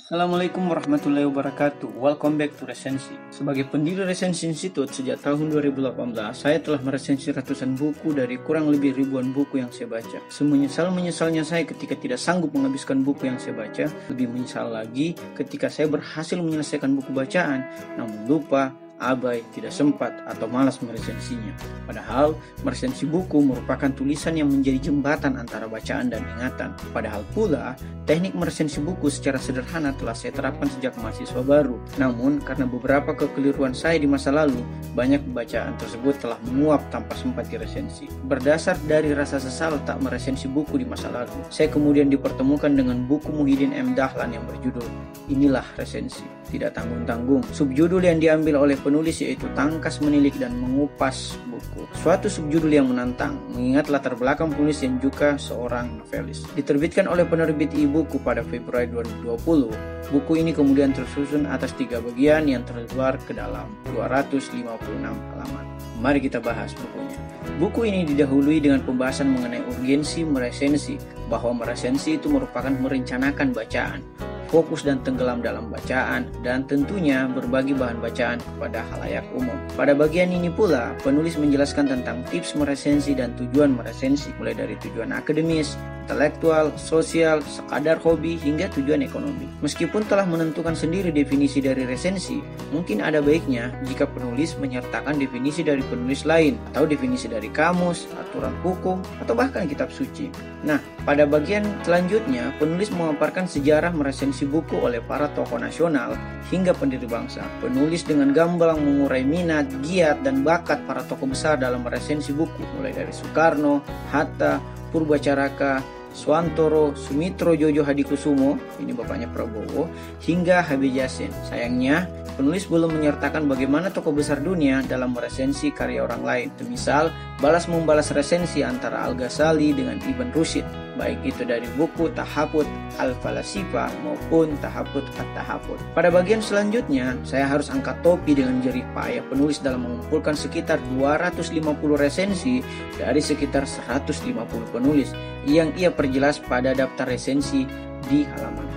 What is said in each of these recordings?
Assalamualaikum warahmatullahi wabarakatuh. Welcome back to Resensi. Sebagai pendiri Resensi Institute sejak tahun 2018, saya telah meresensi ratusan buku dari kurang lebih ribuan buku yang saya baca. Semenyesal-menyesalnya saya ketika tidak sanggup menghabiskan buku yang saya baca, lebih menyesal lagi ketika saya berhasil menyelesaikan buku bacaan, namun lupa abai, tidak sempat, atau malas meresensinya. Padahal, meresensi buku merupakan tulisan yang menjadi jembatan antara bacaan dan ingatan. Padahal pula, teknik meresensi buku secara sederhana telah saya terapkan sejak mahasiswa baru. Namun, karena beberapa kekeliruan saya di masa lalu, banyak bacaan tersebut telah menguap tanpa sempat diresensi. Berdasar dari rasa sesal tak meresensi buku di masa lalu, saya kemudian dipertemukan dengan buku Muhyiddin M. Dahlan yang berjudul Inilah Resensi. Tidak tanggung-tanggung, subjudul yang diambil oleh penulis yaitu tangkas menilik dan mengupas buku. Suatu subjudul yang menantang, mengingat latar belakang penulis yang juga seorang novelis. Diterbitkan oleh penerbit e-buku pada Februari 2020, buku ini kemudian tersusun atas tiga bagian yang tersebar ke dalam 256 halaman. Mari kita bahas bukunya. Buku ini didahului dengan pembahasan mengenai urgensi meresensi, bahwa meresensi itu merupakan merencanakan bacaan, fokus dan tenggelam dalam bacaan, dan tentunya berbagi bahan bacaan kepada halayak umum. Pada bagian ini pula, penulis menjelaskan tentang tips meresensi dan tujuan meresensi, mulai dari tujuan akademis, intelektual, sosial, sekadar hobi, hingga tujuan ekonomi. Meskipun telah menentukan sendiri definisi dari resensi, mungkin ada baiknya jika penulis menyertakan definisi dari penulis lain, atau definisi dari kamus, aturan hukum, atau bahkan kitab suci. Nah, pada bagian selanjutnya, penulis memaparkan sejarah meresensi buku oleh para tokoh nasional hingga pendiri bangsa. Penulis dengan gamblang mengurai minat, giat, dan bakat para tokoh besar dalam meresensi buku, mulai dari Soekarno, Hatta, Purbacaraka, Swantoro, Sumitro Jojo Hadikusumo, ini bapaknya Prabowo, hingga Habib Yasin. Sayangnya, penulis belum menyertakan bagaimana tokoh besar dunia dalam meresensi karya orang lain. Misal, balas membalas resensi antara Al-Ghazali dengan Ibn Rushd baik itu dari buku Tahaput Al-Falasifa maupun Tahaput At-Tahaput. Pada bagian selanjutnya, saya harus angkat topi dengan jerih payah penulis dalam mengumpulkan sekitar 250 resensi dari sekitar 150 penulis yang ia perjelas pada daftar resensi di halaman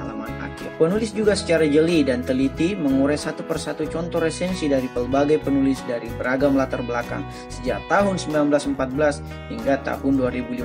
Penulis juga secara jeli dan teliti mengurai satu persatu contoh resensi dari pelbagai penulis dari beragam latar belakang sejak tahun 1914 hingga tahun 2015.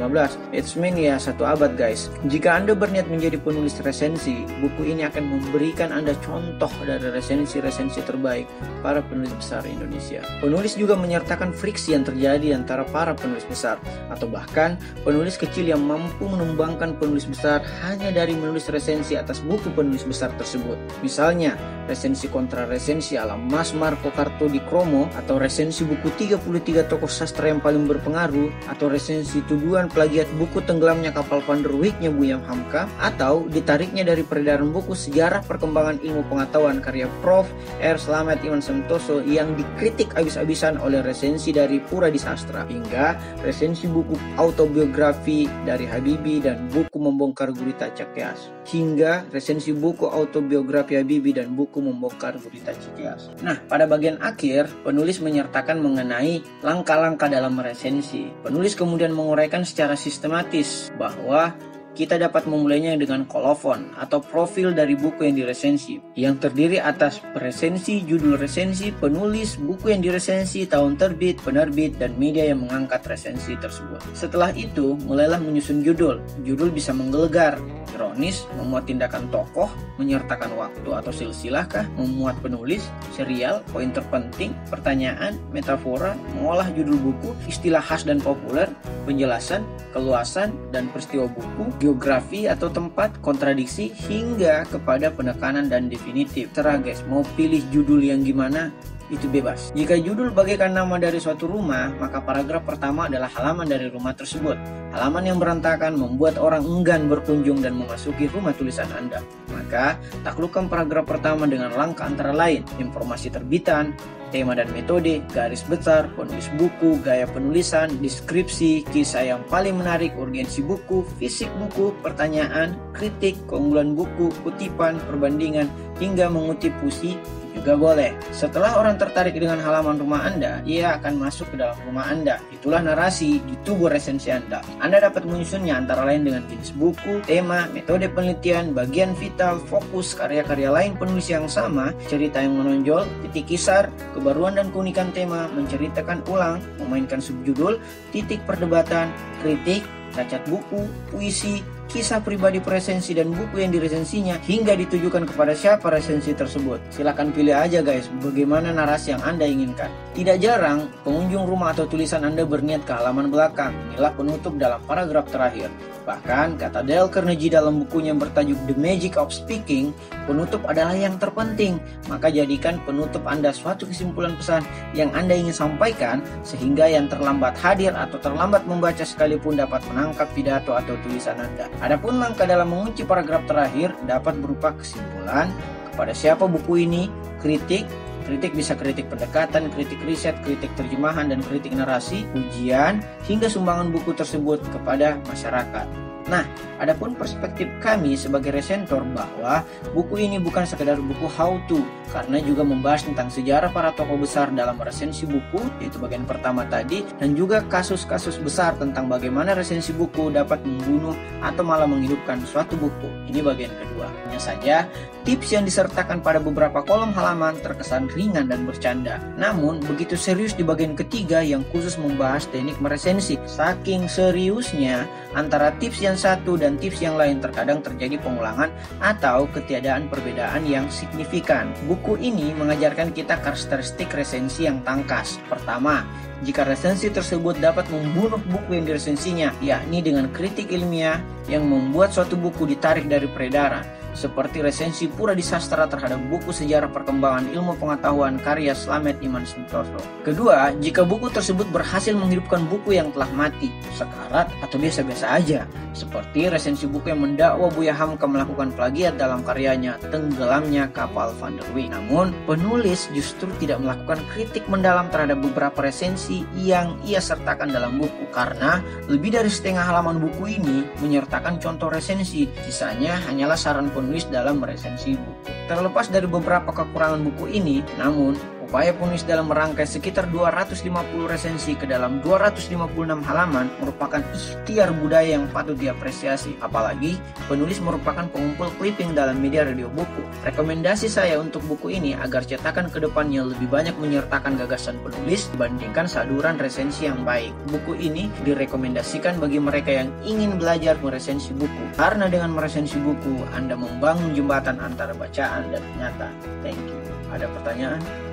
It's mean ya satu abad guys. Jika Anda berniat menjadi penulis resensi, buku ini akan memberikan Anda contoh dari resensi-resensi terbaik para penulis besar Indonesia. Penulis juga menyertakan friksi yang terjadi antara para penulis besar atau bahkan penulis kecil yang mampu menumbangkan penulis besar hanya dari menulis resensi atas buku penulis besar tersebut. Misalnya, resensi kontra resensi ala Mas Marco Karto di Kromo, atau resensi buku 33 tokoh sastra yang paling berpengaruh, atau resensi tuduhan plagiat buku tenggelamnya kapal Van der Wijk-nya Buyam Hamka, atau ditariknya dari peredaran buku sejarah perkembangan ilmu pengetahuan karya Prof. R. Slamet Iwan Santoso yang dikritik abis-abisan oleh resensi dari Pura di Sastra, hingga resensi buku autobiografi dari Habibi dan buku membongkar gurita Cakeas, hingga resensi buku buku autobiografi Habibie dan buku membongkar gurita Cikeas. Nah, pada bagian akhir, penulis menyertakan mengenai langkah-langkah dalam meresensi. Penulis kemudian menguraikan secara sistematis bahwa kita dapat memulainya dengan kolofon atau profil dari buku yang diresensi yang terdiri atas resensi, judul resensi, penulis, buku yang diresensi, tahun terbit, penerbit, dan media yang mengangkat resensi tersebut. Setelah itu, mulailah menyusun judul. Judul bisa menggelegar, ironis, memuat tindakan tokoh, menyertakan waktu atau silsilahkah, memuat penulis, serial, poin terpenting, pertanyaan, metafora, mengolah judul buku, istilah khas dan populer, penjelasan, keluasan, dan peristiwa buku, geografi atau tempat, kontradiksi, hingga kepada penekanan dan definitif. Terah guys, mau pilih judul yang gimana? Itu bebas. Jika judul bagaikan nama dari suatu rumah, maka paragraf pertama adalah halaman dari rumah tersebut. Halaman yang berantakan membuat orang enggan berkunjung dan memasuki rumah tulisan Anda. Maka, taklukkan paragraf pertama dengan langkah antara lain, informasi terbitan, tema dan metode, garis besar, penulis buku, gaya penulisan, deskripsi, kisah yang paling menarik, urgensi buku, fisik buku, pertanyaan, kritik, keunggulan buku, kutipan, perbandingan, hingga mengutip puisi, juga boleh. Setelah orang tertarik dengan halaman rumah Anda, ia akan masuk ke dalam rumah Anda. Itulah narasi di tubuh resensi Anda. Anda dapat menyusunnya antara lain dengan jenis buku, tema, metode penelitian, bagian vital, fokus, karya-karya lain penulis yang sama, cerita yang menonjol, titik kisar, kebaruan dan keunikan tema, menceritakan ulang, memainkan subjudul, titik perdebatan, kritik, cacat buku, puisi, kisah pribadi presensi dan buku yang diresensinya hingga ditujukan kepada siapa resensi tersebut. Silahkan pilih aja guys bagaimana narasi yang Anda inginkan. Tidak jarang, pengunjung rumah atau tulisan Anda berniat ke halaman belakang. Inilah penutup dalam paragraf terakhir. Bahkan, kata Dale Carnegie dalam bukunya yang bertajuk The Magic of Speaking, penutup adalah yang terpenting. Maka jadikan penutup Anda suatu kesimpulan pesan yang Anda ingin sampaikan sehingga yang terlambat hadir atau terlambat membaca sekalipun dapat menangkap pidato atau tulisan Anda. Adapun langkah dalam mengunci paragraf terakhir dapat berupa kesimpulan kepada siapa buku ini, kritik, Kritik bisa kritik pendekatan, kritik riset, kritik terjemahan, dan kritik narasi, ujian, hingga sumbangan buku tersebut kepada masyarakat. Nah, adapun perspektif kami sebagai resentor bahwa buku ini bukan sekedar buku how to, karena juga membahas tentang sejarah para tokoh besar dalam resensi buku, yaitu bagian pertama tadi, dan juga kasus-kasus besar tentang bagaimana resensi buku dapat membunuh atau malah menghidupkan suatu buku. Ini bagian kedua. Hanya saja, tips yang disertakan pada beberapa kolom halaman terkesan ringan dan bercanda. Namun, begitu serius di bagian ketiga yang khusus membahas teknik meresensi. Saking seriusnya, antara tips yang satu dan tips yang lain terkadang terjadi pengulangan atau ketiadaan perbedaan yang signifikan. Buku ini mengajarkan kita karakteristik resensi yang tangkas. Pertama, jika resensi tersebut dapat membunuh buku yang diresensinya, yakni dengan kritik ilmiah yang membuat suatu buku ditarik dari peredaran seperti resensi pura di sastra terhadap buku sejarah perkembangan ilmu pengetahuan karya Slamet Iman Santoso. Kedua, jika buku tersebut berhasil menghidupkan buku yang telah mati, sekarat, atau biasa-biasa aja, seperti resensi buku yang mendakwa Buya Hamka melakukan plagiat dalam karyanya Tenggelamnya Kapal Van der Wijk. Namun, penulis justru tidak melakukan kritik mendalam terhadap beberapa resensi yang ia sertakan dalam buku, karena lebih dari setengah halaman buku ini menyertakan contoh resensi, sisanya hanyalah saran penulis dalam meresensi buku. Terlepas dari beberapa kekurangan buku ini, namun Upaya penulis dalam merangkai sekitar 250 resensi ke dalam 256 halaman merupakan ikhtiar budaya yang patut diapresiasi. Apalagi, penulis merupakan pengumpul clipping dalam media radio buku. Rekomendasi saya untuk buku ini agar cetakan ke depannya lebih banyak menyertakan gagasan penulis dibandingkan saluran resensi yang baik. Buku ini direkomendasikan bagi mereka yang ingin belajar meresensi buku. Karena dengan meresensi buku, Anda membangun jembatan antara bacaan dan nyata. Thank you. Ada pertanyaan?